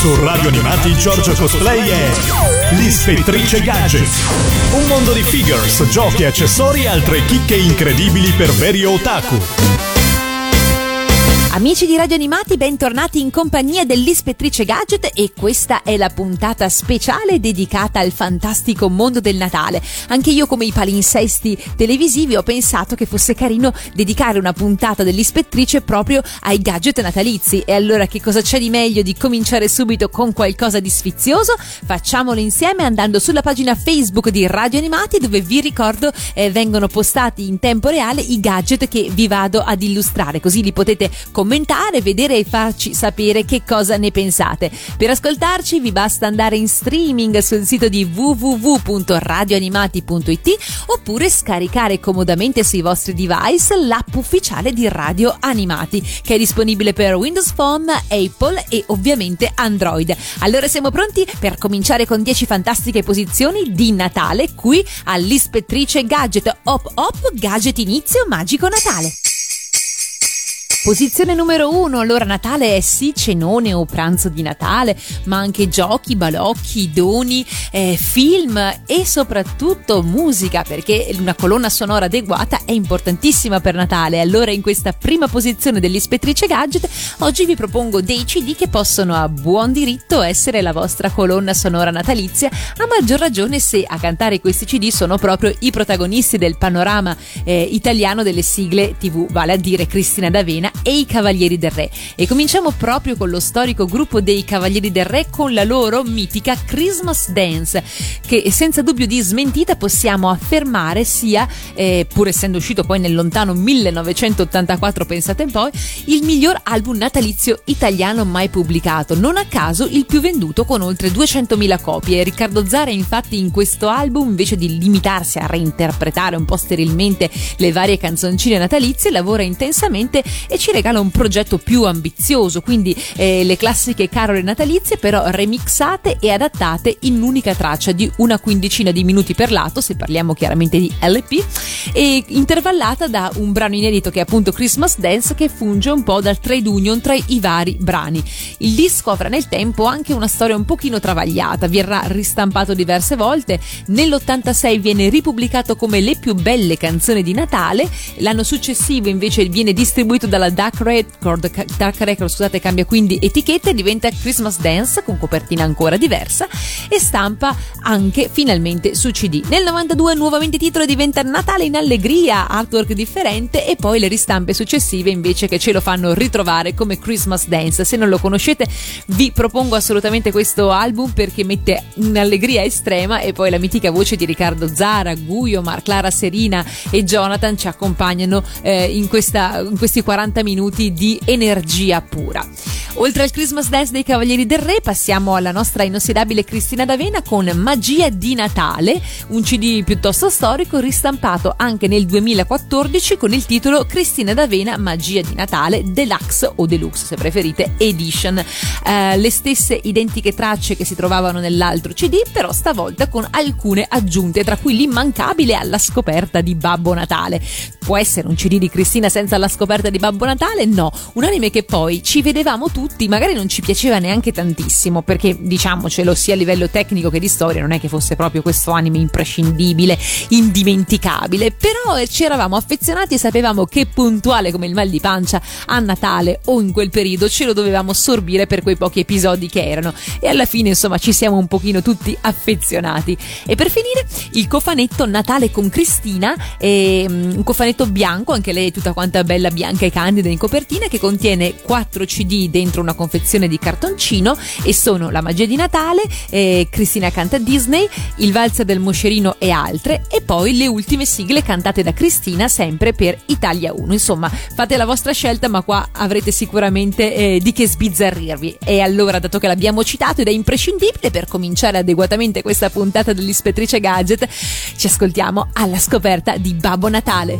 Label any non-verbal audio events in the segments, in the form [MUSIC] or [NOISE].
Su Radio Animati Giorgio Cosplay è L'Ispettrice Gadget. Un mondo di figures, giochi, accessori e altre chicche incredibili per veri otaku. Amici di Radio Animati, bentornati in compagnia dell'Ispettrice Gadget e questa è la puntata speciale dedicata al fantastico mondo del Natale. Anche io come i palinsesti televisivi ho pensato che fosse carino dedicare una puntata dell'Ispettrice proprio ai gadget natalizi. E allora che cosa c'è di meglio di cominciare subito con qualcosa di sfizioso? Facciamolo insieme andando sulla pagina Facebook di Radio Animati dove vi ricordo eh, vengono postati in tempo reale i gadget che vi vado ad illustrare, così li potete commentare commentare, vedere e farci sapere che cosa ne pensate. Per ascoltarci vi basta andare in streaming sul sito di www.radioanimati.it oppure scaricare comodamente sui vostri device l'app ufficiale di Radio Animati che è disponibile per Windows Phone, Apple e ovviamente Android. Allora siamo pronti per cominciare con 10 fantastiche posizioni di Natale qui all'Ispettrice Gadget Hop Hop Gadget Inizio Magico Natale. Posizione numero uno, allora Natale è sì cenone o pranzo di Natale, ma anche giochi, balocchi, doni, eh, film e soprattutto musica, perché una colonna sonora adeguata è importantissima per Natale. Allora in questa prima posizione dell'Ispettrice Gadget oggi vi propongo dei CD che possono a buon diritto essere la vostra colonna sonora natalizia, a maggior ragione se a cantare questi CD sono proprio i protagonisti del panorama eh, italiano delle sigle TV, vale a dire Cristina D'Avena e i Cavalieri del Re. E cominciamo proprio con lo storico gruppo dei Cavalieri del Re con la loro mitica Christmas Dance, che senza dubbio di smentita possiamo affermare sia, eh, pur essendo uscito poi nel lontano 1984, pensate un po', il miglior album natalizio italiano mai pubblicato, non a caso il più venduto con oltre 200.000 copie. Riccardo Zara infatti in questo album invece di limitarsi a reinterpretare un po' sterilmente le varie canzoncine natalizie, lavora intensamente e ci regala un progetto più ambizioso, quindi eh, le classiche carole natalizie però remixate e adattate in un'unica traccia di una quindicina di minuti per lato, se parliamo chiaramente di LP, e intervallata da un brano inedito che è appunto Christmas Dance che funge un po' dal trade union tra i vari brani. Il disco avrà nel tempo anche una storia un pochino travagliata, verrà ristampato diverse volte, nell'86 viene ripubblicato come le più belle canzoni di Natale, l'anno successivo invece viene distribuito dalla Dark Record, Dark Record scusate, cambia quindi etichetta e diventa Christmas Dance con copertina ancora diversa e stampa anche finalmente su CD. Nel 92 nuovamente titolo diventa Natale in allegria, artwork differente e poi le ristampe successive invece che ce lo fanno ritrovare come Christmas Dance. Se non lo conoscete vi propongo assolutamente questo album perché mette un'allegria estrema e poi la mitica voce di Riccardo Zara, Guio, Mar, Clara Serina e Jonathan ci accompagnano eh, in, questa, in questi 40 minuti di energia pura. Oltre al Christmas Dance dei Cavalieri del Re, passiamo alla nostra inossidabile Cristina D'Avena con Magia di Natale, un CD piuttosto storico ristampato anche nel 2014 con il titolo Cristina D'Avena Magia di Natale Deluxe o Deluxe, se preferite, Edition. Eh, le stesse identiche tracce che si trovavano nell'altro CD, però stavolta con alcune aggiunte, tra cui l'immancabile alla scoperta di Babbo Natale. Può essere un CD di Cristina senza la scoperta di Babbo Natale? No, un anime che poi ci vedevamo tutti, magari non ci piaceva neanche tantissimo, perché diciamocelo sia a livello tecnico che di storia, non è che fosse proprio questo anime imprescindibile, indimenticabile, però ci eravamo affezionati e sapevamo che puntuale come il mal di pancia a Natale o in quel periodo ce lo dovevamo sorbire per quei pochi episodi che erano. E alla fine insomma ci siamo un pochino tutti affezionati. E per finire il cofanetto Natale con Cristina, è, um, un cofanetto bianco, anche lei tutta quanta bella bianca e candida in copertina che contiene 4 CD dentro una confezione di cartoncino e sono La magia di Natale, eh, Cristina canta Disney, Il valzer del moscerino e altre e poi le ultime sigle cantate da Cristina sempre per Italia 1. Insomma, fate la vostra scelta, ma qua avrete sicuramente eh, di che sbizzarrirvi. E allora, dato che l'abbiamo citato ed è imprescindibile per cominciare adeguatamente questa puntata dell'Ispettrice Gadget, ci ascoltiamo alla scoperta di Babbo Natale.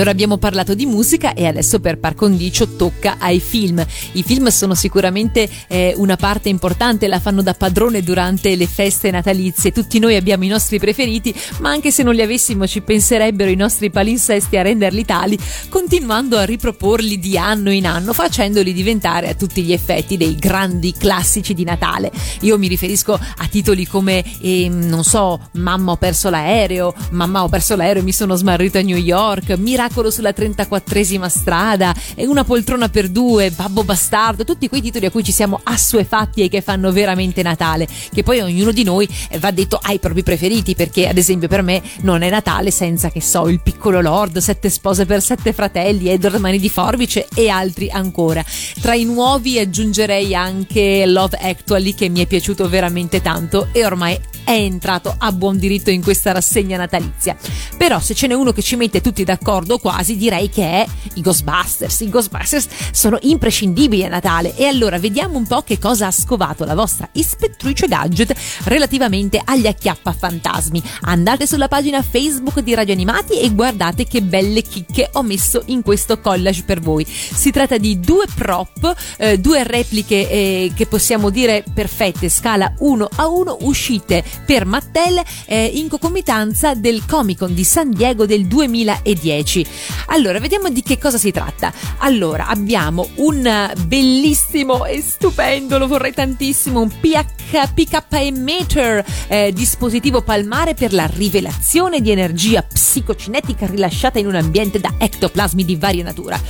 Allora abbiamo parlato di musica e adesso per par condicio tocca ai film. I film sono sicuramente eh, una parte importante, la fanno da padrone durante le feste natalizie. Tutti noi abbiamo i nostri preferiti, ma anche se non li avessimo ci penserebbero i nostri palinsesti a renderli tali, continuando a riproporli di anno in anno, facendoli diventare a tutti gli effetti dei grandi classici di Natale. Io mi riferisco a titoli come, eh, non so, Mamma ho perso l'aereo, Mamma ho perso l'aereo e mi sono smarrito a New York, Miracolo Miracolo sulla 34esima strada Una poltrona per due, Babbo Bastardo, tutti quei titoli a cui ci siamo assuefatti e che fanno veramente Natale, che poi ognuno di noi va detto ha i propri preferiti, perché ad esempio per me non è Natale senza che so, il piccolo Lord, Sette spose per sette fratelli, Edward Mani di Forbice e altri ancora. Tra i nuovi aggiungerei anche Love Actually che mi è piaciuto veramente tanto e ormai è entrato a buon diritto in questa rassegna natalizia. Però se ce n'è uno che ci mette tutti d'accordo quasi, direi che è i Ghostbusters. I Ghostbusters sono imprescindibili a Natale e allora vediamo un po' che cosa ha scovato la vostra ispettrice gadget relativamente agli acchiappa fantasmi. Andate sulla pagina Facebook di Radio Animati e guardate che belle chicche ho messo in questo collage per voi. Si tratta di due prop, eh, due repliche eh, che possiamo dire perfette, scala 1 a 1, uscite per Mattel eh, in concomitanza del Comic Con di San Diego del 2010. Allora, vediamo di che cosa si tratta. Allora, abbiamo un bellissimo e stupendo, lo vorrei tantissimo, un PH, PKE Meter, eh, dispositivo palmare per la rivelazione di energia psicocinetica rilasciata in un ambiente da ectoplasmi di varia natura.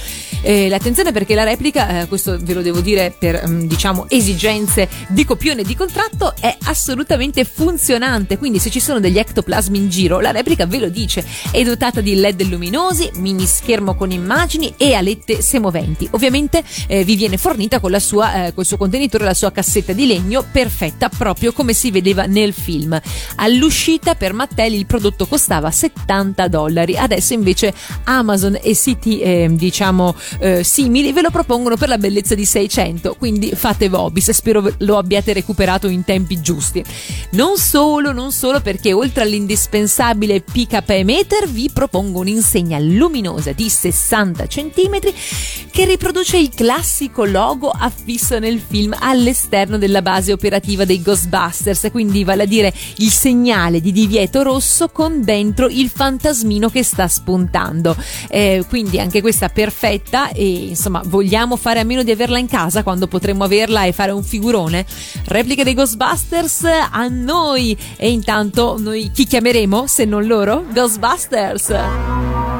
Eh, l'attenzione perché la replica, eh, questo ve lo devo dire per mm, diciamo esigenze di copione di contratto, è assolutamente funzionante. Quindi, se ci sono degli ectoplasmi in giro, la replica ve lo dice. È dotata di LED luminosi, mini schermo con immagini e alette semoventi. Ovviamente eh, vi viene fornita con sua, eh, col suo contenitore la sua cassetta di legno perfetta proprio come si vedeva nel film. All'uscita per Mattel il prodotto costava 70 dollari, adesso invece Amazon e siti eh, diciamo eh, simili ve lo propongono per la bellezza di 600, quindi fate vobis, spero lo abbiate recuperato in tempi giusti. Non solo, non solo perché oltre all'indispensabile PKE meter vi propongo un'insegna luminosa di 60 cm che riproduce il classico logo affisso nel film all'esterno della base operativa dei Ghostbusters, quindi vale a dire il segnale di divieto rosso con dentro il fantasmino che sta spuntando. Eh, quindi anche questa perfetta e insomma vogliamo fare a meno di averla in casa quando potremmo averla e fare un figurone? Repliche dei Ghostbusters a noi e intanto noi chi chiameremo se non loro? Ghostbusters!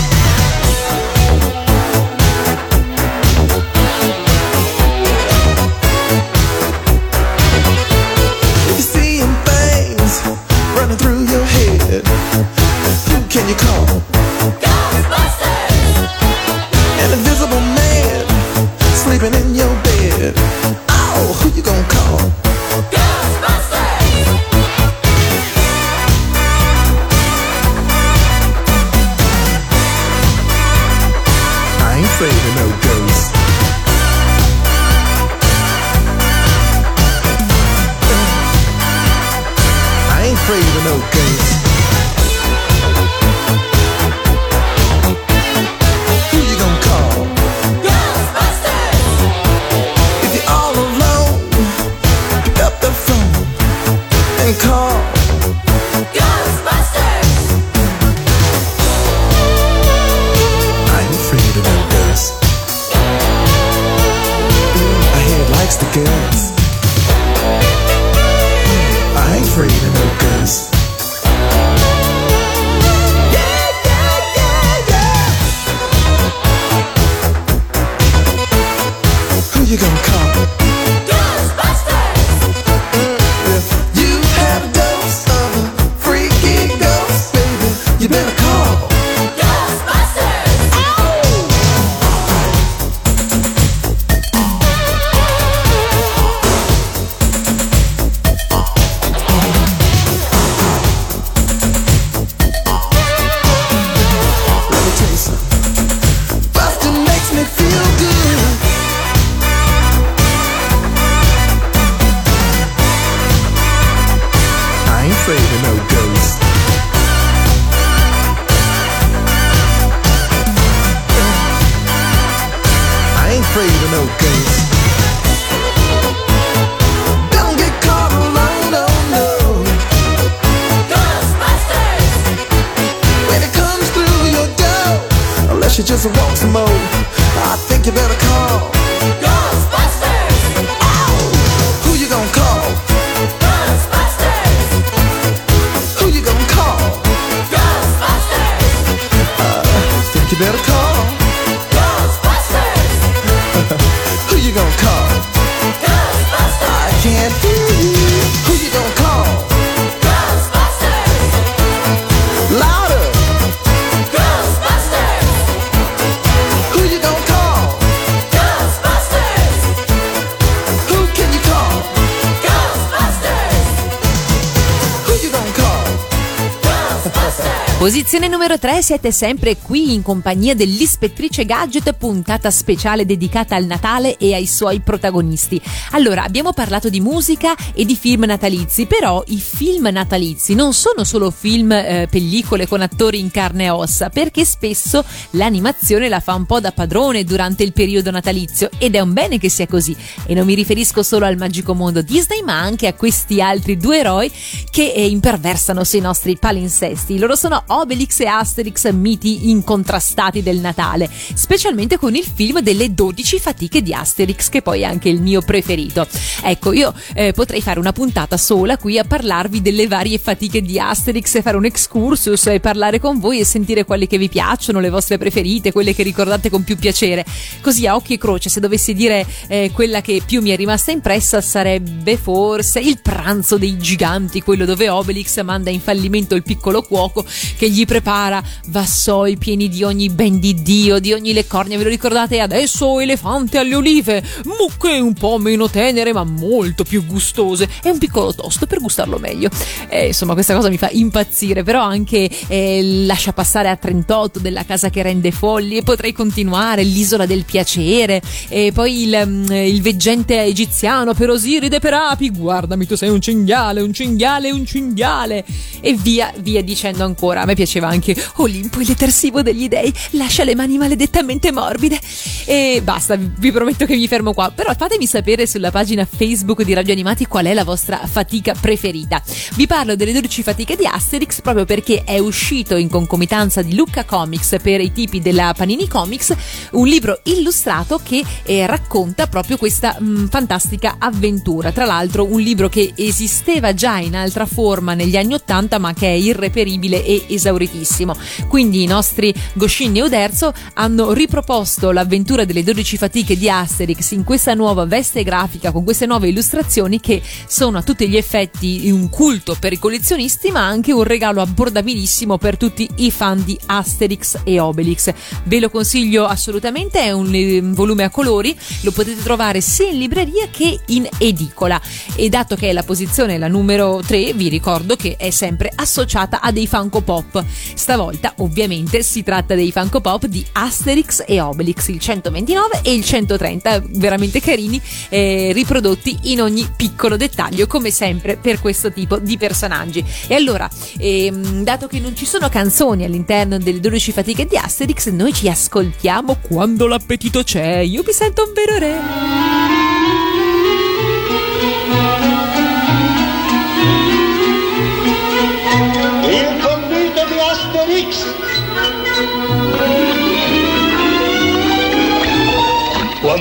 Siete sempre qui in compagnia dell'ispettrice Gadget, puntata speciale dedicata al Natale e ai suoi protagonisti. Allora, abbiamo parlato di musica e di film natalizi, però i film natalizi non sono solo film, eh, pellicole con attori in carne e ossa, perché spesso l'animazione la fa un po' da padrone durante il periodo natalizio ed è un bene che sia così. E non mi riferisco solo al magico mondo Disney, ma anche a questi altri due eroi che eh, imperversano sui nostri palinsesti. Loro sono Obelix e Asterix, miti incontrastati del Natale, specialmente con il film delle 12 fatiche di Asterix, che poi è anche il mio preferito. Ecco, io eh, potrei fare una puntata sola qui a parlarvi delle varie fatiche di Asterix e fare un excursus e parlare con voi e sentire quelle che vi piacciono, le vostre preferite, quelle che ricordate con più piacere. Così a occhio e croce, se dovessi dire eh, quella che più mi è rimasta impressa sarebbe forse il pranzo dei giganti, quello dove Obelix manda in fallimento il piccolo cuoco che gli prepara vassoi pieni di ogni ben di Dio, di ogni le cornia, ve lo ricordate? Adesso elefante alle olive, mucche un po' meno tenere ma molto più gustose e un piccolo tosto per gustarlo meglio. Eh, insomma, questa cosa mi fa impazzire, però anche eh, lascia passare a 38 della casa che rende folli e potrei continuare, l'isola del piacere e poi il, mm, il veggente egiziano per Osiride per api, guardami tu sei un cinghiale, un cinghiale, un cinghiale e via, via dicendo ancora. A me piaceva anche Olimpo, il detersivo degli dei, lascia le mani maledettamente morbide. E basta, vi prometto che mi fermo qua. Però fatemi sapere sulla pagina Facebook di Radio Animati qual è la vostra fatica preferita. Vi parlo delle 12 fatiche di Asterix proprio perché è uscito in concomitanza di Lucca Comics per i tipi della Panini Comics un libro illustrato che eh, racconta proprio questa mh, mm, fantastica avventura. Tra l'altro un libro che esisteva già in altra forma negli anni 80 ma che è irreperibile e esauritissimo. Quindi i nostri Goscinny e Uderzo hanno riproposto l'avventura delle 12 fatiche di Asterix in questa nuova veste grafica con queste nuove illustrazioni che sono a tutti gli effetti un culto per i collezionisti ma anche un regalo abbordabilissimo per tutti i fan di Asterix e Obelix. Ve lo consiglio assolutamente, è un eh, volume a colori, lo potete trovare sia in libreria che in edicola e dato che è la posizione la numero 3 vi ricordo che è sempre associata a dei Funko Pop. Stavolta ovviamente si tratta dei Funko Pop di Asterix e Obelix, il 129 e il 130, veramente carini, eh, riprodotti in ogni piccolo dettaglio, come sempre per questo tipo di personaggi. E allora, ehm, dato che non ci sono canzoni all'interno delle 12 fatiche di Asterix, noi ci ascoltiamo quando l'appetito c'è. Io mi sento un vero re.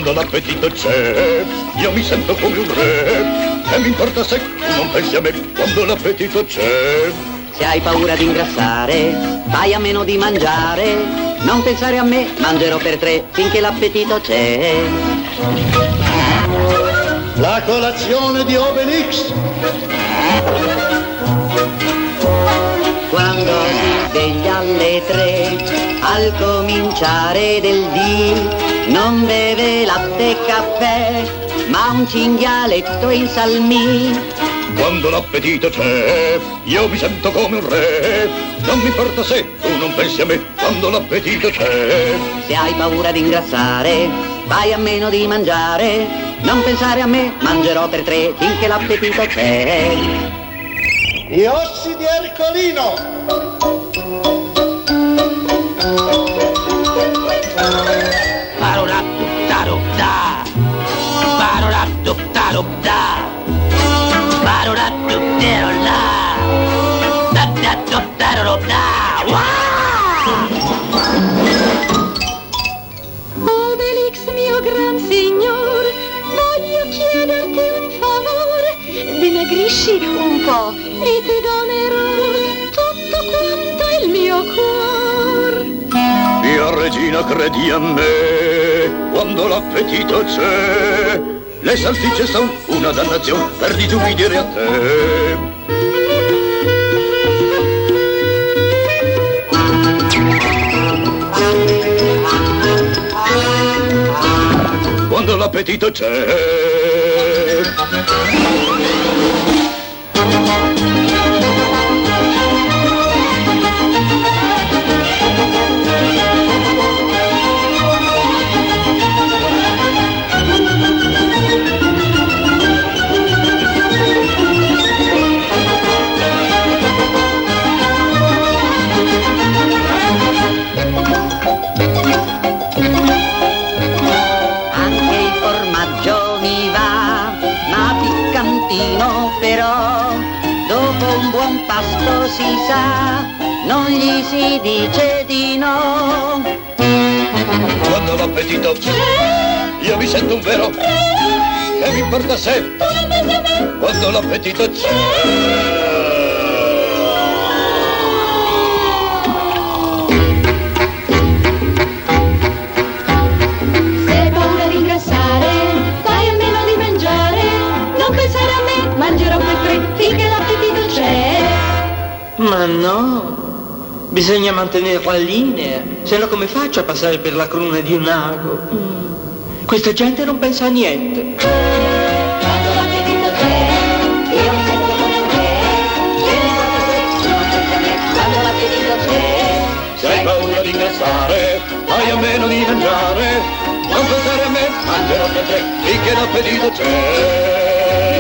Quando l'appetito c'è, io mi sento come un re. E mi importa se tu non pensi a me quando l'appetito c'è. Se hai paura di ingrassare, fai a meno di mangiare. Non pensare a me, mangerò per tre finché l'appetito c'è. La colazione di Obelix. Quando si sveglia alle tre al cominciare del dì non beve latte e caffè, ma un cinghialetto in salmì. Quando l'appetito c'è, io mi sento come un re. Non mi importa se tu non pensi a me quando l'appetito c'è. Se hai paura di ingrassare, vai a meno di mangiare. Non pensare a me, mangerò per tre finché l'appetito c'è. Gli ossi di Ercolino! Parolatto, tarobda. Parolatto, tarobda. Parolatto, tarobda. Daddatto, tarobda. Obelix, mio gran signor, voglio chiederti un favore. Dimagrisci un po' e ti donerò tutto quanto il mio cuore. Mia regina credi a me quando l'appetito c'è le salsicce sono una dannazione per disubbidire a te. Quando l'appetito c'è sa, non gli si dice di no. Quando l'appetito c'è, io mi sento un vero. Che mi importa se, quando l'appetito c'è. Ma no, bisogna mantenere la linea, se no come faccio a passare per la cruna di un ago? Mm. Questa gente non pensa a niente. Hai ingrassare, a meno di mangiare. Non pensare a me, mangerò per te, finché l'appetito c'è.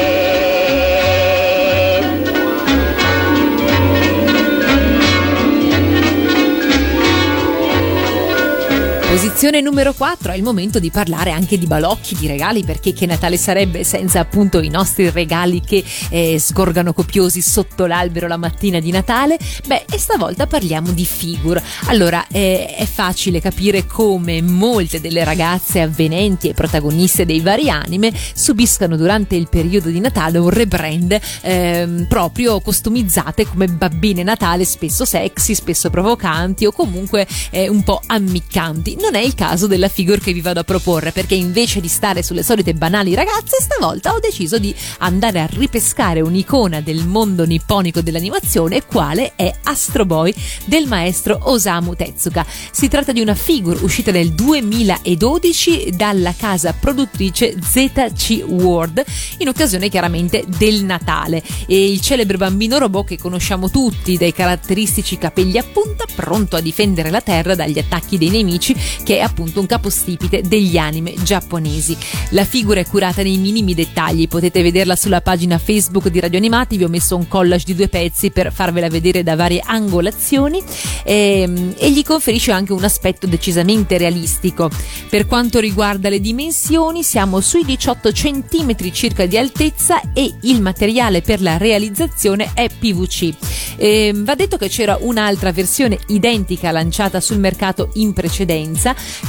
Posizione numero 4, è il momento di parlare anche di balocchi, di regali, perché che Natale sarebbe senza appunto i nostri regali che eh, sgorgano copiosi sotto l'albero la mattina di Natale? Beh, e stavolta parliamo di figure. Allora, eh, è facile capire come molte delle ragazze avvenenti e protagoniste dei vari anime subiscano durante il periodo di Natale un rebrand ehm, proprio costumizzate come babbine Natale, spesso sexy, spesso provocanti o comunque eh, un po' ammiccanti. Non è il caso della figure che vi vado a proporre, perché invece di stare sulle solite banali ragazze, stavolta ho deciso di andare a ripescare un'icona del mondo nipponico dell'animazione, quale è Astro Boy del maestro Osamu Tezuka. Si tratta di una figure uscita nel 2012 dalla casa produttrice ZC World, in occasione chiaramente del Natale. E il celebre bambino robot che conosciamo tutti, dai caratteristici capelli a punta, pronto a difendere la Terra dagli attacchi dei nemici, che è appunto un capostipite degli anime giapponesi. La figura è curata nei minimi dettagli, potete vederla sulla pagina Facebook di Radio Animati, vi ho messo un collage di due pezzi per farvela vedere da varie angolazioni e, e gli conferisce anche un aspetto decisamente realistico. Per quanto riguarda le dimensioni, siamo sui 18 cm circa di altezza e il materiale per la realizzazione è PVC. E, va detto che c'era un'altra versione identica lanciata sul mercato in precedenza,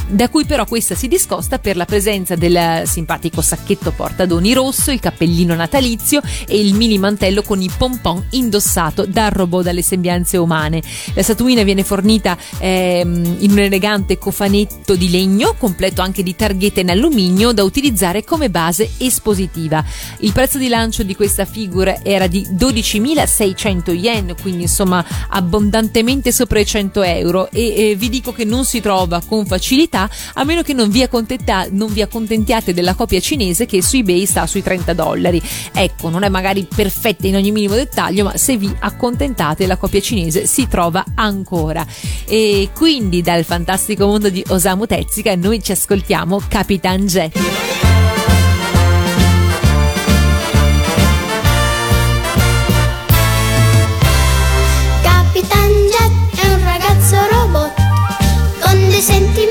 da cui però questa si discosta per la presenza del simpatico sacchetto portadoni rosso, il cappellino natalizio e il mini mantello con i pompon indossato dal robot dalle sembianze umane. La statuina viene fornita ehm, in un elegante cofanetto di legno, completo anche di targhette in alluminio da utilizzare come base espositiva. Il prezzo di lancio di questa figura era di 12.600 yen, quindi insomma abbondantemente sopra i 100 euro e eh, vi dico che non si trova con facilità a meno che non vi, non vi accontentiate della copia cinese che su eBay sta sui 30 dollari. Ecco, non è magari perfetta in ogni minimo dettaglio, ma se vi accontentate la copia cinese si trova ancora. E quindi dal fantastico mondo di Osamu Tezuka noi ci ascoltiamo Capitan Jet. Con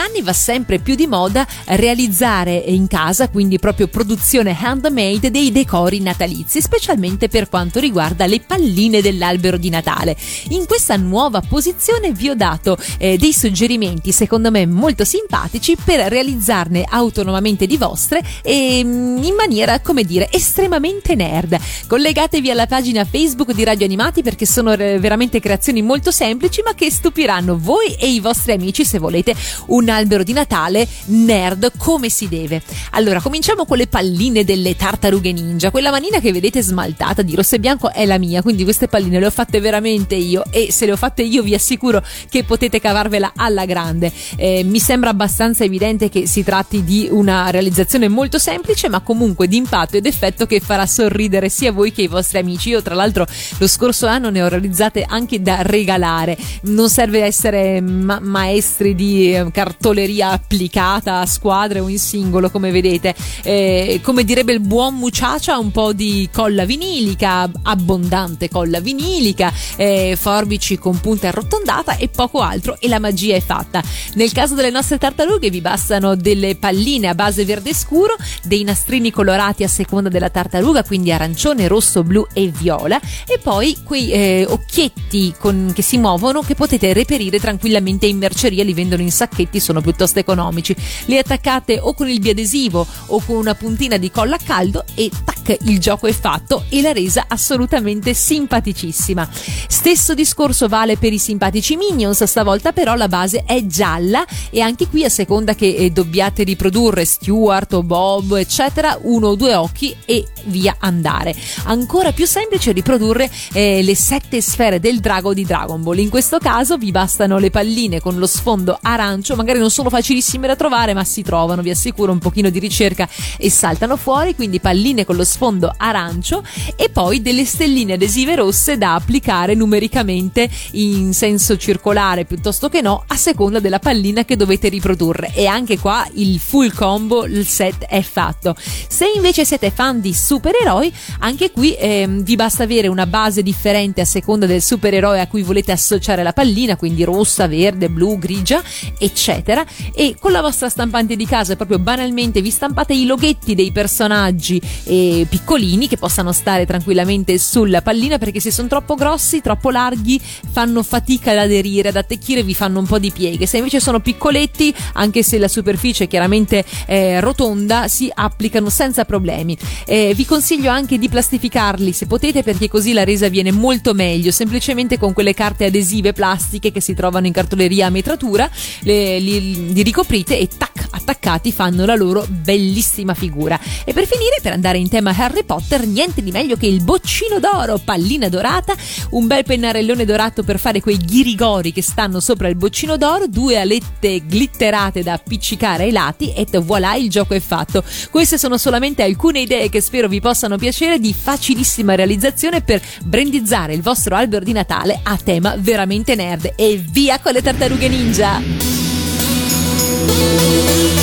anni va sempre più di moda realizzare in casa, quindi proprio produzione handmade dei decori natalizi, specialmente per quanto riguarda le palline dell'albero di Natale. In questa nuova posizione vi ho dato eh, dei suggerimenti secondo me molto simpatici per realizzarne autonomamente di vostre e mm, in maniera, come dire, estremamente nerd. Collegatevi alla pagina Facebook di Radio Animati perché sono eh, veramente creazioni molto semplici ma che stupiranno voi e i vostri amici se volete un albero di Natale nerd come si deve. Allora, cominciamo con le palline delle tartarughe ninja. Quella manina che vedete smaltata di rosso e bianco è la mia, quindi queste palline le ho fatte veramente io e se le ho fatte io vi assicuro che potete cavarvela alla grande. Eh, mi sembra abbastanza evidente che si tratti di una realizzazione molto semplice, ma comunque di impatto ed effetto che farà sorridere sia voi che i vostri amici. Io, tra l'altro, lo scorso anno ne ho realizzate anche da regalare. Non serve essere ma- maestri di eh, cartoleria applicata a squadre o in singolo, come vedete. Eh, come direbbe il buon Muciacia, un po' di colla vinilica, abbondante colla vinilica, eh, forbici con punta arrotondata e poco altro e la magia è fatta. Nel caso delle nostre tartarughe vi bastano delle palline a base verde scuro, dei nastrini colorati a seconda della tartaruga, quindi arancione, rosso, blu e viola e poi quei eh, occhietti con, che si muovono che potete reperire tranquillamente in merceria, li vendono in sacchetti, sono piuttosto economici. Li attaccate o con il biadesivo o con una puntina di colla a caldo e tac, il gioco è fatto e la resa assolutamente simpaticissima. Stesso discorso vale per i simpatici Minions, stavolta però la base è gialla e anche qui a seconda che eh, dobbiate riprodurre Stuart o Bob, eccetera, uno o due occhi e via andare. Ancora più semplice riprodurre eh, le sette sfere del drago di Dragon Ball. In questo caso vi bastano le palline con lo sfondo arancio, magari non sono facilissime da trovare, ma si trovano, vi assicuro, un pochino di ricerca e saltano fuori, quindi palline con lo sfondo arancio e poi delle stelline adesive rosse da applicare numericamente in senso circolare piuttosto che no, a seconda della pallina che dovete riprodurre. E anche qua il full combo, il set è fatto. Se invece siete fan di supereroi, anche qui ehm, vi basta avere una base differente a seconda del supereroe a cui volete associare la pallina, quindi rossa, verde, blu, grigia, eccetera. E con la vostra stampante di casa, proprio banalmente, vi stampate i loghetti dei personaggi eh, piccolini che possano stare tranquillamente sulla pallina perché se sono troppo grossi, troppo larghi, fanno fatica ad aderire, ad attecchire, vi fanno un po' di pieghe. Se invece sono piccoletti, anche se la superficie è chiaramente eh, rotonda, si applicano senza problemi. Eh, vi consiglio anche di plastificarli se potete perché così la resa viene molto meglio, semplicemente con quelle carte adesive plastiche che si trovano in cartoleria a metratura, le, li, li ricoprite e tac, attaccati fanno la loro bellissima figura. E per finire, per andare in tema Harry Potter, niente di meglio che il boccino d'oro, pallina dorata, un bel pennarellone dorato per fare quei ghirigori che stanno sopra il boccino d'oro, due alette glitterate da appiccicare ai lati e voilà il gioco è fatto. Queste sono solamente alcune idee che spero vi possano piacere di facilissima realizzazione per brandizzare il vostro albero di Natale a tema veramente nerd e via con le tartarughe ninja! Thank you.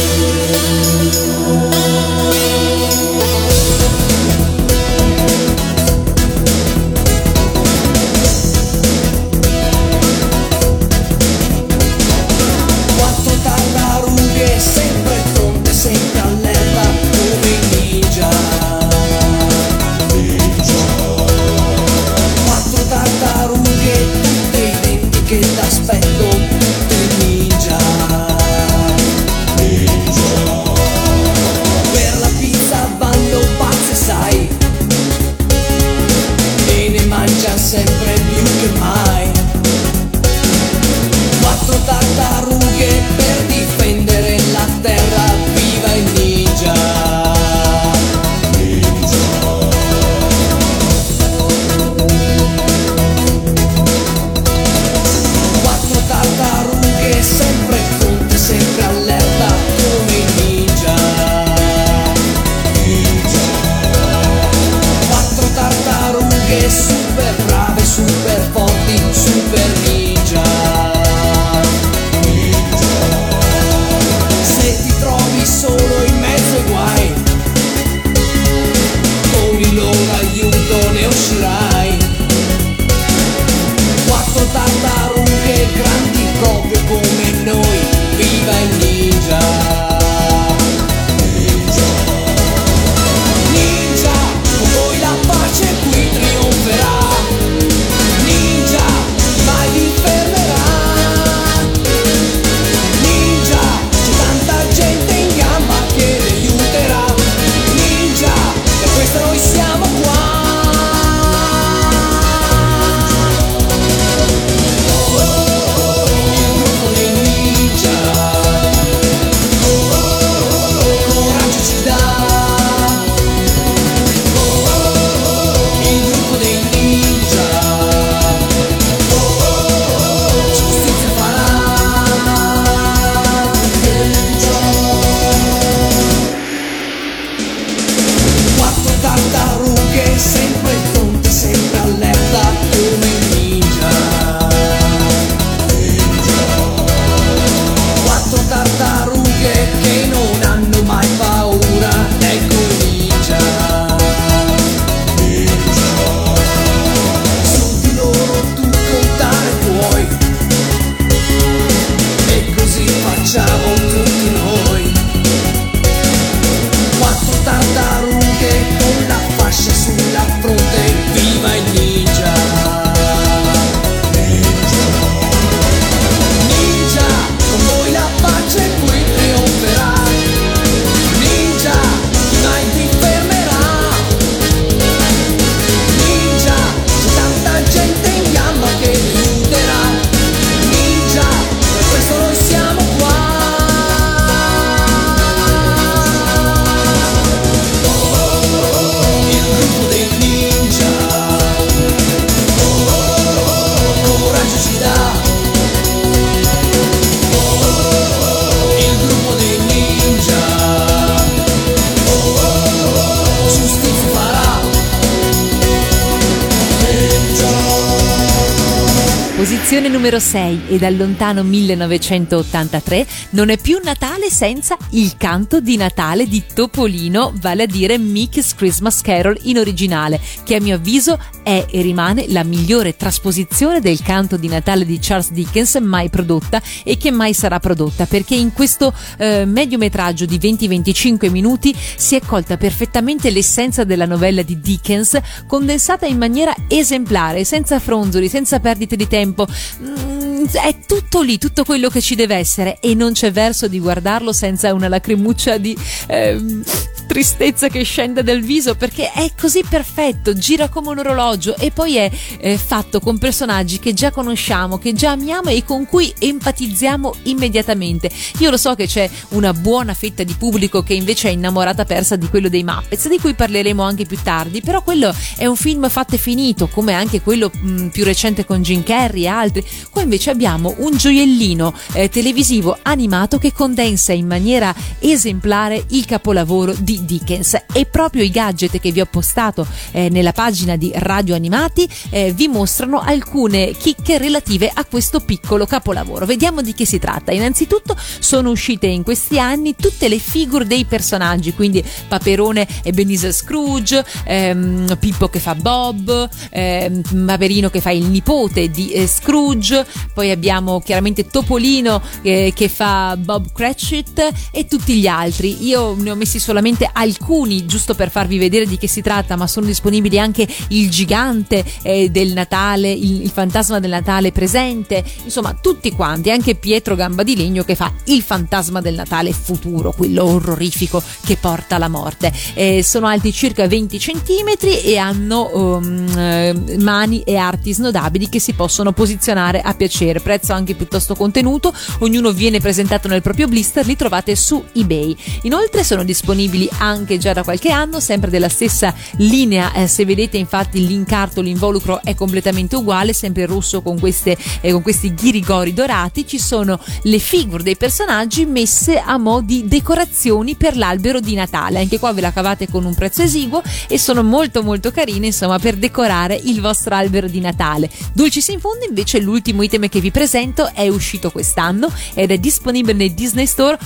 E dal lontano 1983 non è più Natale senza il canto di Natale di Topolino, vale a dire Mickey's Christmas Carol in originale, che a mio avviso è e rimane la migliore trasposizione del canto di Natale di Charles Dickens mai prodotta e che mai sarà prodotta, perché in questo eh, mediometraggio di 20-25 minuti si è colta perfettamente l'essenza della novella di Dickens, condensata in maniera esemplare, senza fronzoli, senza perdite di tempo. Mm, è tutto lì, tutto quello che ci deve essere e non c'è verso di guardarlo senza una lacrimuccia di ehm, tristezza che scende dal viso perché è così perfetto, gira come un orologio e poi è eh, fatto con personaggi che già conosciamo, che già amiamo e con cui empatizziamo immediatamente. Io lo so che c'è una buona fetta di pubblico che invece è innamorata persa di quello dei Muppets, di cui parleremo anche più tardi, però quello è un film fatto e finito, come anche quello mh, più recente con Jim Carrey e altri. Qua invece abbiamo un gioiellino eh, televisivo animato che condensa in maniera esemplare il capolavoro di Dickens e proprio i gadget che vi ho postato eh, nella pagina di Radio Animati eh, vi mostrano alcune chicche relative a questo piccolo capolavoro. Vediamo di che si tratta. Innanzitutto sono uscite in questi anni tutte le figure dei personaggi, quindi Paperone e Benise Scrooge, ehm, Pippo che fa Bob, ehm, Paperino che fa il nipote di eh, Scrooge, poi abbiamo chiaramente Topolino eh, che fa Bob Cratchit e tutti gli altri. Io ne ho messi solamente alcuni giusto per farvi vedere di che si tratta, ma sono disponibili anche il gigante eh, del Natale, il, il, fantasma del Natale presente, insomma tutti quanti, anche Pietro Gamba di Legno che fa il fantasma del Natale futuro, quello orrorifico che porta alla morte. Eh, sono alti circa 20 cm e hanno um, mani e arti snodabili che si possono posizionare a piacere, prezzo anche piuttosto contenuto, ognuno viene presentato nel proprio blister, li trovate su eBay. Inoltre sono disponibili anche già da qualche anno, sempre della stessa linea. Eh, se vedete, infatti, l'incarto, l'involucro è completamente uguale, sempre rosso con, queste, eh, con questi ghirigori dorati. Ci sono le figure dei personaggi messe a mo' di decorazioni per l'albero di Natale. Anche qua ve la cavate con un prezzo esiguo e sono molto molto carine, insomma, per decorare il vostro albero di Natale. Dulcis in fondo, invece, l'ultimo item che vi presento è uscito quest'anno ed è disponibile nel Disney Store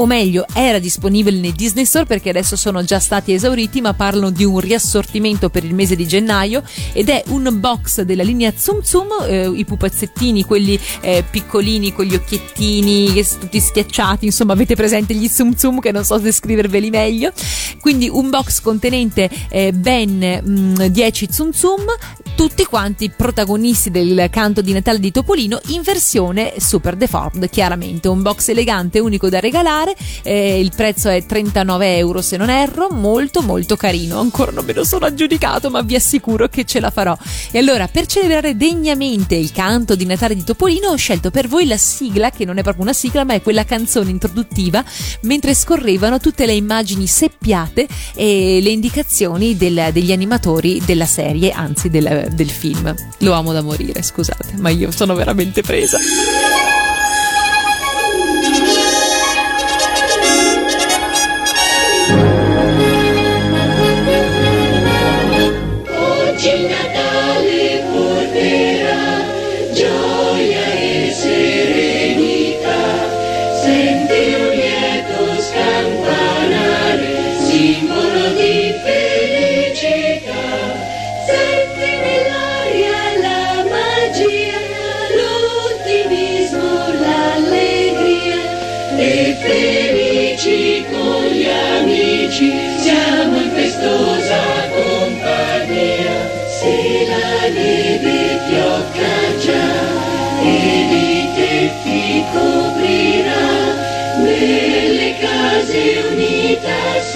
o meglio era disponibile nei Disney Store perché adesso sono già stati esauriti ma parlano di un riassortimento per il mese di gennaio ed è un box della linea Tsum Tsum eh, i pupazzettini quelli eh, piccolini con gli occhiettini tutti schiacciati insomma avete presente gli Tsum Tsum che non so descriverveli meglio. Quindi un box contenente eh, ben mh, 10 Tsum Tsum tutti quanti protagonisti del canto di Natale di Topolino in versione super deformed chiaramente. Un box elegante unico da regalare eh, il prezzo è 39 euro se non erro molto molto carino. Ancora non me lo sono aggiudicato ma vi assicuro che ce la farò. E allora per celebrare degnamente il canto di Natale di Topolino ho scelto per voi la sigla che non è proprio una sigla ma è quella canzone introduttiva mentre scorrevano tutte le immagini seppiate e le indicazioni del, degli animatori della serie anzi del, del film. Lo amo da morire scusate ma io sono veramente presa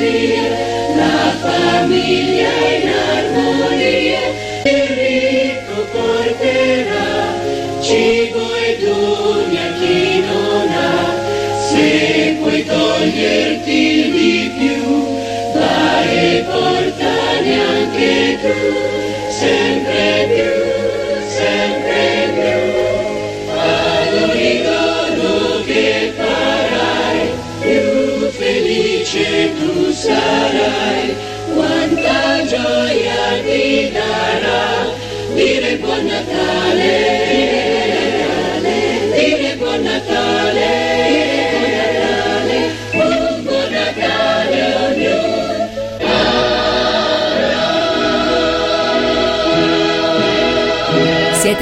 sia la famiglia in armonia. Il ricco porterà cibo e doni a chi non ha. Se puoi toglierti di più, dire buon Natale.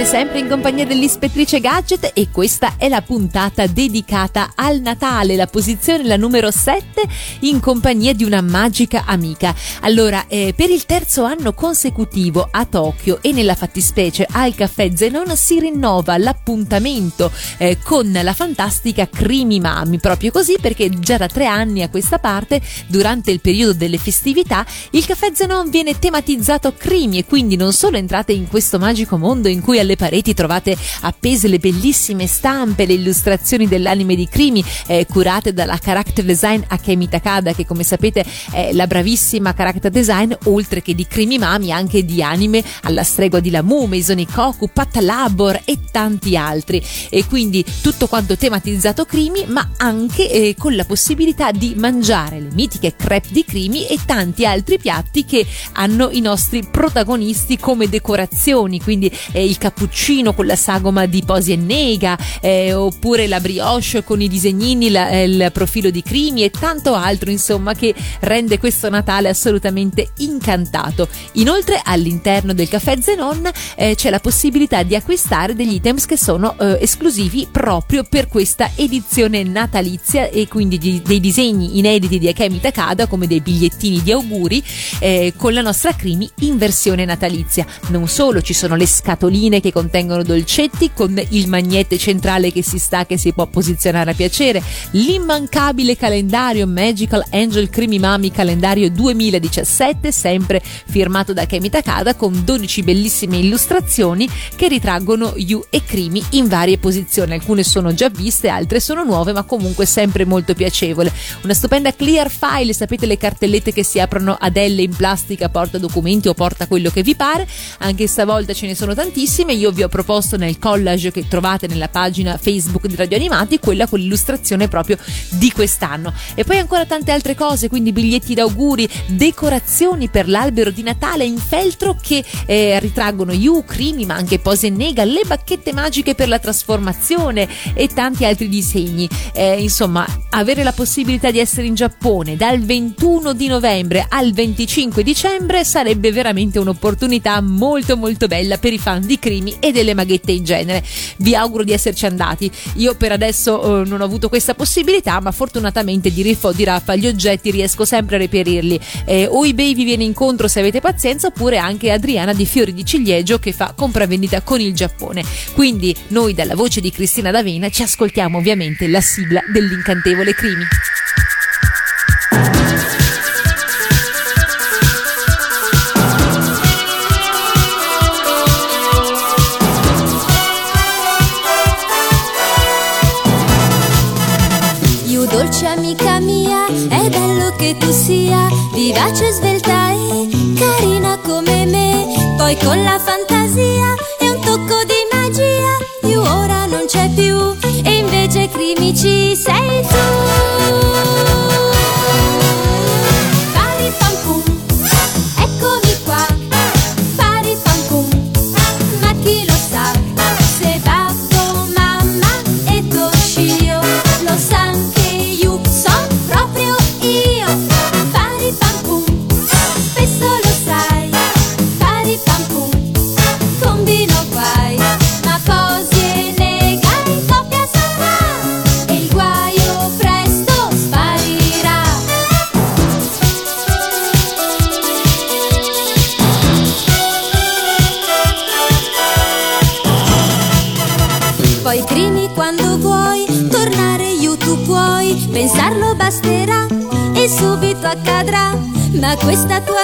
Siete sempre in compagnia dell'ispettrice Gadget e questa è la puntata dedicata al Natale, la posizione la numero 7 in compagnia di una magica amica. Allora, eh, per il terzo anno consecutivo a Tokyo e nella fattispecie al caffè Zenon si rinnova l'appuntamento eh, con la fantastica Crimi Mami, proprio così perché già da tre anni a questa parte, durante il periodo delle festività, il caffè Zenon viene tematizzato Crimi e quindi non solo entrate in questo magico mondo in cui alle pareti trovate appese le bellissime stampe, le illustrazioni dell'anime di Crimi eh, curate dalla character design Akemi Takada che come sapete è la bravissima character design oltre che di Crimi Mami anche di anime alla stregua di Lamu, Meisoni Koku, Pat Labor e tanti altri. E quindi tutto quanto tematizzato Crimi ma anche eh, con la possibilità di mangiare le mitiche crepe di Crimi e tanti altri piatti che hanno i nostri protagonisti come decorazioni. Quindi eh, il cappuccino con la sagoma di Posi e Nega, eh, oppure la brioche con i disegnini, la, eh, il profilo di Crimi e tanto altro, insomma, che rende questo Natale assolutamente incantato. Inoltre, all'interno del caffè Zenon eh, c'è la possibilità di acquistare degli items che sono eh, esclusivi proprio per questa edizione natalizia e quindi di, dei disegni inediti di Akemi Takada come dei bigliettini di auguri eh, con la nostra Crimi in versione natalizia. Non solo, ci sono le scatoline che contengono dolcetti con il magnete centrale che si sta che si può posizionare a piacere, l'immancabile calendario Magical Angel Creamy Mami calendario 2017 sempre firmato da Kemi Takada con 12 bellissime illustrazioni che ritraggono Yu e Crimi in varie posizioni, alcune sono già viste, altre sono nuove ma comunque sempre molto piacevole. Una stupenda clear file, sapete le cartellette che si aprono ad L in plastica, porta documenti o porta quello che vi pare, anche stavolta ce ne sono tantissime, io vi ho proposto nel collage che trovate nella pagina Facebook di Radio Animati quella con l'illustrazione proprio di quest'anno. E poi ancora tante altre cose, quindi biglietti d'auguri, decorazioni per l'albero di Natale in feltro che eh, ritraggono Yu, Crimi, ma anche Pose Nega, le bacchette magiche per la trasformazione e tanti altri disegni. Eh, insomma, avere la possibilità di essere in Giappone dal 21 di novembre al 25 dicembre sarebbe veramente un'opportunità molto molto bella per i fan di Crimi e delle maghette in genere. Vi auguro di esserci andati. Io per adesso eh, non ho avuto questa possibilità, ma fortunatamente di Riffo di Raffa gli oggetti riesco sempre a reperirli. Eh, o eBay vi viene incontro se avete pazienza, oppure anche Adriana di Fiori di Ciliegio che fa compravendita con il Giappone. Quindi noi dalla voce di Cristina D'Avena ci ascoltiamo ovviamente la sigla dell'incantevole Crimi. Che tu sia vivace, svelta e carina come me. Poi con la fantasia questa tua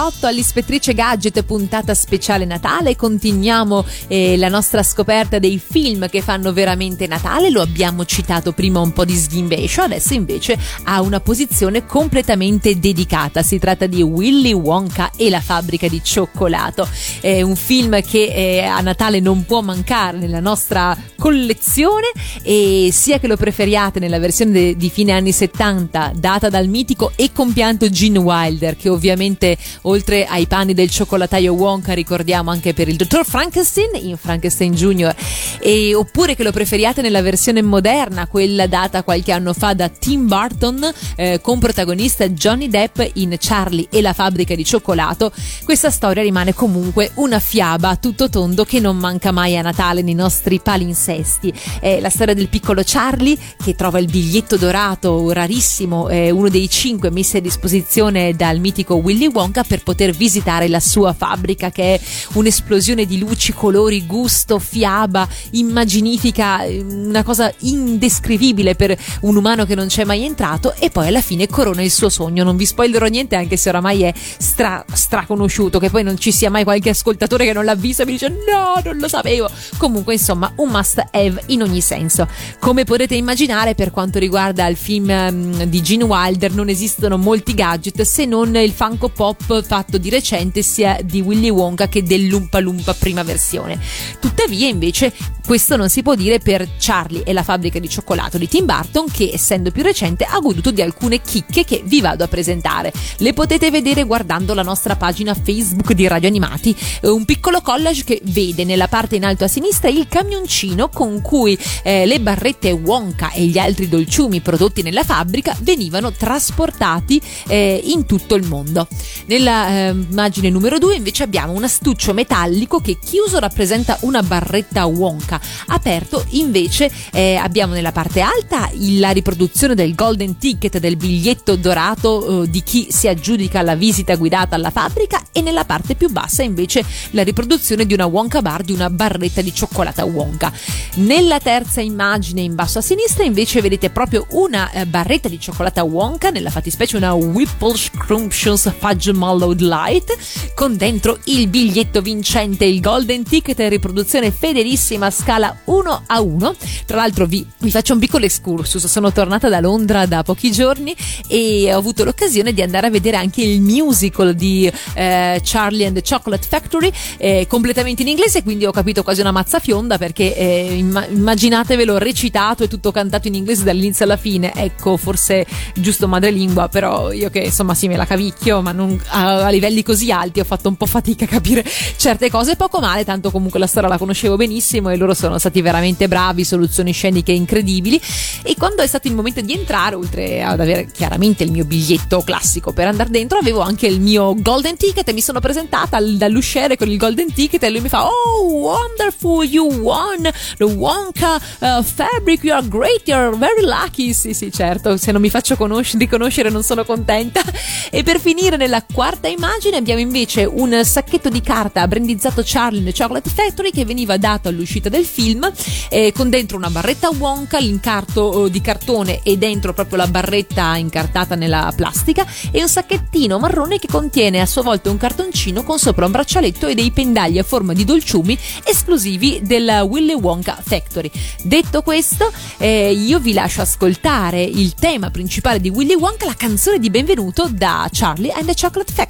2008 all'Ispettrice Gadget puntata speciale Natale. Continuiamo eh, la nostra scoperta dei film che fanno veramente Natale. Lo abbiamo citato prima un po' di sghimbescio, adesso invece ha una posizione completamente dedicata. Si tratta di Willy Wonka e la fabbrica di cioccolato. È un film che eh, a Natale non può mancare nella nostra collezione e sia che lo preferiate nella versione de- di fine anni 70 data dal mitico e compianto Gene Wilder che ovviamente oltre ai panni del cioccolataio Wonka ricordiamo anche per il dottor Frankenstein in Frankenstein Jr. E, oppure che lo preferiate nella versione moderna quella data qualche anno fa da Tim Burton eh, con protagonista Johnny Depp in Charlie e la fabbrica di cioccolato questa storia rimane comunque una fiaba a tutto tondo che non manca mai a Natale nei nostri palinsesti è la storia del piccolo Charlie che trova il biglietto dorato rarissimo eh, uno dei cinque messi a disposizione dal mitico Willy Wonka per poter visitare la sua fabbrica che è un'esplosione di luci, colori, gusto, fiaba, immaginifica, eh, una cosa indescrivibile per un umano che non c'è mai entrato e poi alla fine corona il suo sogno. Non vi spoilerò niente anche se oramai è stra, straconosciuto, che poi non ci sia mai qualche ascoltatore che non l'ha visto e mi dice no, non lo sapevo. Comunque insomma un must have in ogni senso. Come potete immaginare per quanto riguarda il film um, di Gene Wilder non esistono molti gadget se non il Funko Pop fatto di recente sia di Willy Wonka che dell'Umpa Lumpa prima versione. Tuttavia invece questo non si può dire per Charlie e la fabbrica di cioccolato di Tim Burton che essendo più recente ha goduto di alcune chicche che vi vado a presentare. Le potete vedere guardando la nostra pagina Facebook di Radio Animati, un piccolo collage che vede nella parte in alto a sinistra il camioncino con cui eh, le barrette Wonka e gli altri dolciumi prodotti nella fabbrica venivano trasportati eh, in tutto il mondo. Nella eh, immagine numero 2 invece abbiamo un astuccio metallico che chiuso rappresenta una barretta Wonka, aperto invece eh, abbiamo nella parte alta la riproduzione del golden ticket del biglietto dorato eh, di chi si aggiudica la visita guidata alla fabbrica e nella parte più bassa invece la riproduzione di una Wonka bar di una barretta di cioccolata Wonka. Nella terza immagine in basso a sinistra invece vedete proprio una eh, barretta di cioccolata Wonka, nella fattispecie una Whipple Scrumptious Fudge Mellowed Light, con dentro il biglietto vincente, il Golden Ticket riproduzione fedelissima a scala 1 a 1. Tra l'altro vi, vi faccio un piccolo excursus, sono tornata da Londra da pochi giorni e ho avuto l'occasione di andare a vedere anche il musical di eh, Charlie and the Chocolate Factory, eh, completamente in inglese, quindi ho capito quasi una mazza fionda perché eh, imma- immaginatevelo recitato e tutto cantato in inglese dall'inizio alla fine. Ecco, forse giusto madrelingua, però io che insomma sì me la cavicchio, ma non a, livelli così alti ho fatto un po' fatica a capire certe cose. Poco male, tanto comunque la storia la conoscevo benissimo e loro sono stati veramente bravi, soluzioni sceniche incredibili. E quando è stato il momento di entrare, oltre ad avere chiaramente il mio biglietto classico per andare dentro, avevo anche il mio golden ticket e mi sono presentata al- dall'usciere con il golden ticket e lui mi fa Oh, wonderful, you won the Wonka uh, fabric, you are great, you are very lucky. Sì, sì, certo, se non mi faccio conosc- riconoscere non sono contenta. [LAUGHS] E per finire nella quarta immagine abbiamo invece un sacchetto di carta brandizzato Charlie and Chocolate Factory che veniva dato all'uscita del film eh, con dentro una barretta Wonka, l'incarto eh, di cartone e dentro proprio la barretta incartata nella plastica e un sacchettino marrone che contiene a sua volta un cartoncino con sopra un braccialetto e dei pendagli a forma di dolciumi esclusivi della Willy Wonka Factory. Detto questo, eh, io vi lascio ascoltare il tema principale di Willy Wonka, la canzone di benvenuto da Charlie and the Chocolate Factory.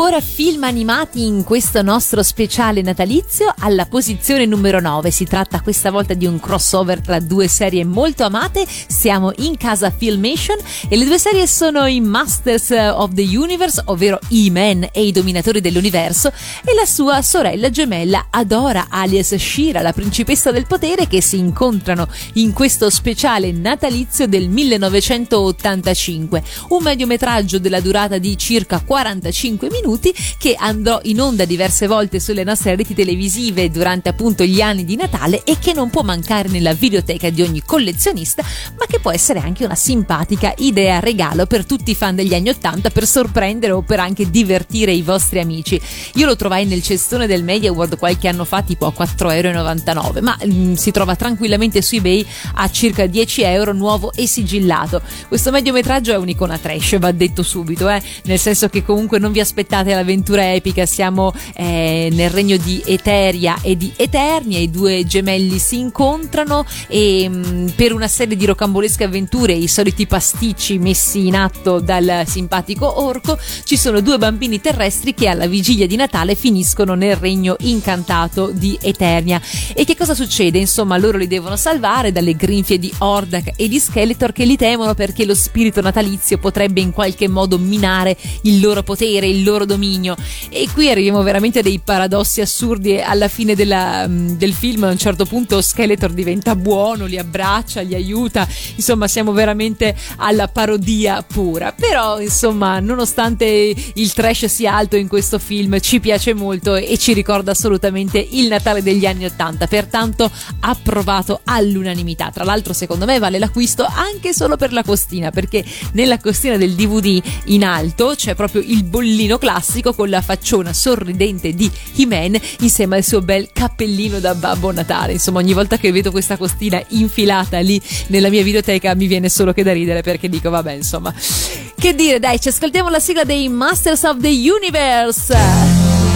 Ancora film animati in questo nostro speciale natalizio. Alla posizione numero 9 si tratta questa volta di un crossover tra due serie molto amate. Siamo in casa Filmation e le due serie sono i Masters of the Universe, ovvero E-Man e i Dominatori dell'Universo, e la sua sorella gemella Adora alias Shira, la principessa del potere, che si incontrano in questo speciale natalizio del 1985. Un mediometraggio della durata di circa 45 minuti che andrò in onda diverse volte sulle nostre reti televisive durante appunto gli anni di Natale e che non può mancare nella videoteca di ogni collezionista, ma che può essere anche una simpatica idea regalo per tutti i fan degli anni 80 per sorprendere o per anche divertire i vostri amici. Io lo trovai nel cestone del Media World qualche anno fa tipo a 4,99 euro, ma mm, si trova tranquillamente su eBay a circa 10 euro nuovo e sigillato. Questo mediometraggio è un'icona trash, va detto subito, eh? nel senso che comunque non vi aspettate l'avventura epica, siamo eh, nel regno di Eteria e di Eternia, i due gemelli si incontrano e mh, per una serie di rocambolesche avventure, i soliti pasticci messi in atto dal simpatico orco, ci sono due bambini terrestri che alla vigilia di Natale finiscono nel regno incantato di Eternia. E che cosa succede? Insomma, loro li devono salvare dalle grinfie di Hordak e di Skeletor che li temono perché lo spirito natalizio potrebbe in qualche modo minare il loro potere, il loro dominio. E qui arriviamo veramente a dei paradossi assurdi alla fine della, mm, del film a un certo punto Skeletor diventa buono, li abbraccia, li aiuta, insomma siamo veramente alla parodia pura. Però insomma, nonostante il trash sia alto in questo film, ci piace molto e ci ricorda assolutamente il Natale degli anni 80, pertanto approvato all'unanimità. Tra l'altro secondo me vale l'acquisto anche solo per la costina, perché nella costina del DVD in alto c'è proprio il bollino classico con la facciona sorridente di He-Man insieme al suo bel cappellino da Babbo Natale. Insomma, ogni volta che vedo questa costina infilata lì nella mia videoteca mi viene solo che da ridere perché dico vabbè, insomma, che dire, dai, ci ascoltiamo la sigla dei Masters of the Universe.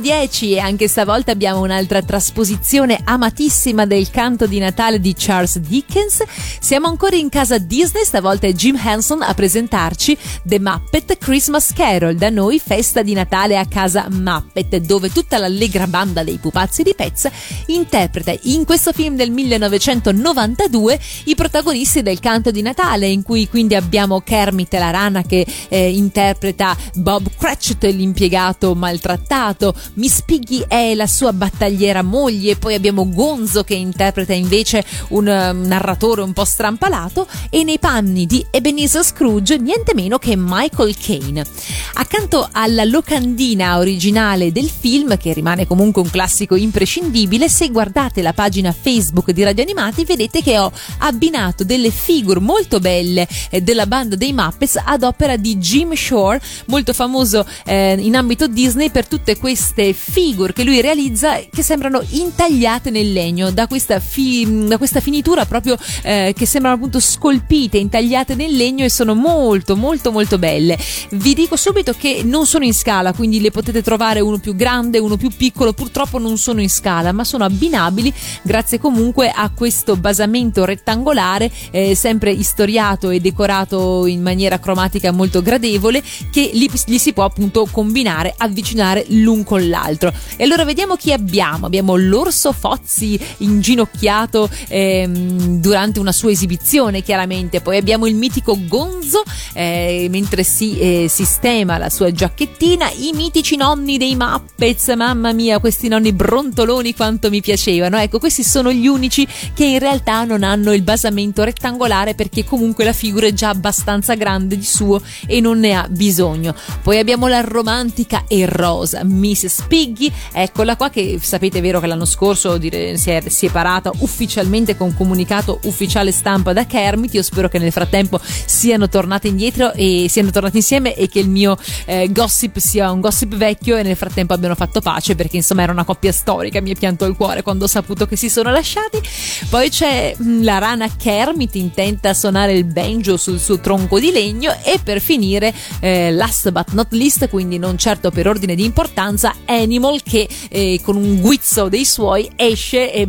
10 e anche stavolta abbiamo un'altra trasposizione amatissima del canto di Natale di Charles Dickens. Siamo ancora in casa Disney, stavolta è Jim Henson a presentarci The Muppet Christmas Carol, da noi festa di Natale a casa Muppet, dove tutta l'allegra banda dei pupazzi di Pez interpreta in questo film del 1992 i protagonisti del canto di Natale, in cui quindi abbiamo Kermit la rana che eh, interpreta Bob Cratchit, l'impiegato maltrattato, Miss Piggy è la sua battagliera moglie, poi abbiamo Gonzo che interpreta invece un eh, narratore un po' strampalato e nei panni di Ebenezer Scrooge niente meno che Michael Caine. Accanto alla locandina originale del film, che rimane comunque un classico imprescindibile, se guardate la pagina Facebook di Radio Animati vedete che ho abbinato delle figure molto belle eh, della banda dei Muppets ad opera di Jim Shore, molto famoso eh, in ambito Disney per tutte queste figure che lui realizza che sembrano intagliate nel legno, da questa, fi- da questa finitura proprio eh, che sembrano appunto scolpite, intagliate nel legno e sono molto molto molto belle. Vi dico subito che non sono in scala, quindi le potete trovare uno più grande, uno più piccolo, purtroppo non sono in scala, ma sono abbinabili grazie comunque a questo basamento rettangolare, eh, sempre istoriato e decorato in maniera cromatica molto gradevole, che li, li si può appunto combinare, avvicinare l'un con l'altro. E allora vediamo chi abbiamo. Abbiamo l'orso Fozzi inginocchiato ehm, durante una sua esibizione, chiaramente. Poi abbiamo il mitico Gonzo eh, mentre si eh, sistema la sua giacchettina. I mitici nonni dei Muppets, mamma mia, questi nonni brontoloni quanto mi piacevano. Ecco, questi sono gli unici che in realtà non hanno il basamento rettangolare perché comunque la figura è già abbastanza grande di suo e non ne ha bisogno. Poi abbiamo la romantica e rosa Mrs. Piggy, eccola qua che sapete vero che l'anno scorso dire, si è separata ufficialmente con comunicato ufficiale stampa da Kermit, io spero che nel frattempo siano tornate indietro e siano tornati insieme e che il mio eh, gossip sia un gossip vecchio e nel frattempo abbiano fatto pace perché insomma era una coppia storica, mi è pianto il cuore quando ho saputo che si sono lasciati. Poi c'è mm, la rana Kermit intenta suonare il banjo sul suo tronco di legno e per finire eh, last but not least, quindi non certo per ordine di importanza, Animal che eh, con un guizzo dei suoi esce eh,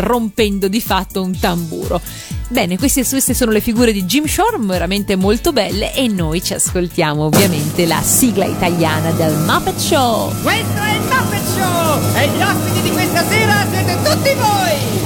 rompendo di fatto un tamburo. Bene, queste, queste sono le figure di Jim Shore, veramente molto belle e noi ci ascoltiamo ovviamente la sigla italiana del Muppet Show. Questo è il Muppet Show e gli ospiti di questa sera siete tutti voi!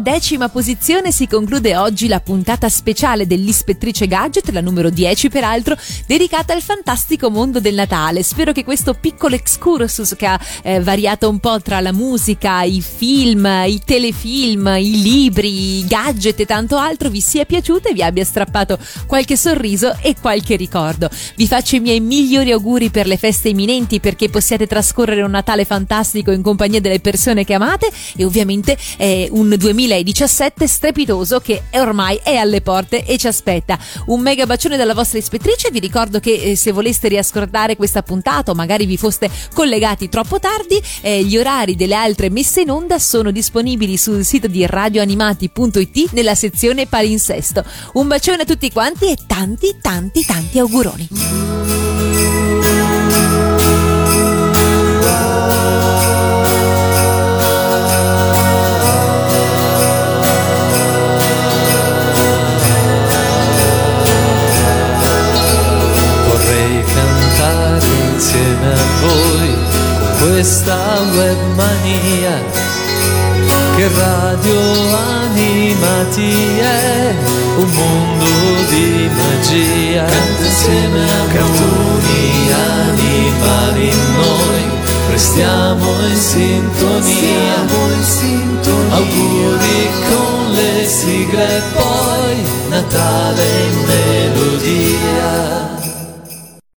Decima posizione si conclude oggi la puntata speciale dell'Ispettrice Gadget, la numero 10 peraltro, dedicata al fantastico mondo del Natale. Spero che questo piccolo excursus che ha eh, variato un po' tra la musica, i film, i telefilm, i libri, i gadget e tanto altro vi sia piaciuto e vi abbia strappato qualche sorriso e qualche ricordo. Vi faccio i miei migliori auguri per le feste imminenti perché possiate trascorrere un Natale fantastico in compagnia delle persone che amate e ovviamente eh, un 2017 strepitoso che ormai è alle porte e ci aspetta. Un mega bacione dalla vostra ispettrice, vi ricordo che eh, se voleste riascoltare questa puntata o magari vi foste collegati troppo tardi, eh, gli orari delle altre messe in onda sono disponibili sul sito di radioanimati.it nella sezione palinsesto. Un bacione a tutti quanti e tanti tanti tanti auguroni. Questa webmania che radio animati è un mondo di magia. Canta insieme a cartoni animali noi restiamo in sintonia. Auguri con le sigle poi Natale in melodia.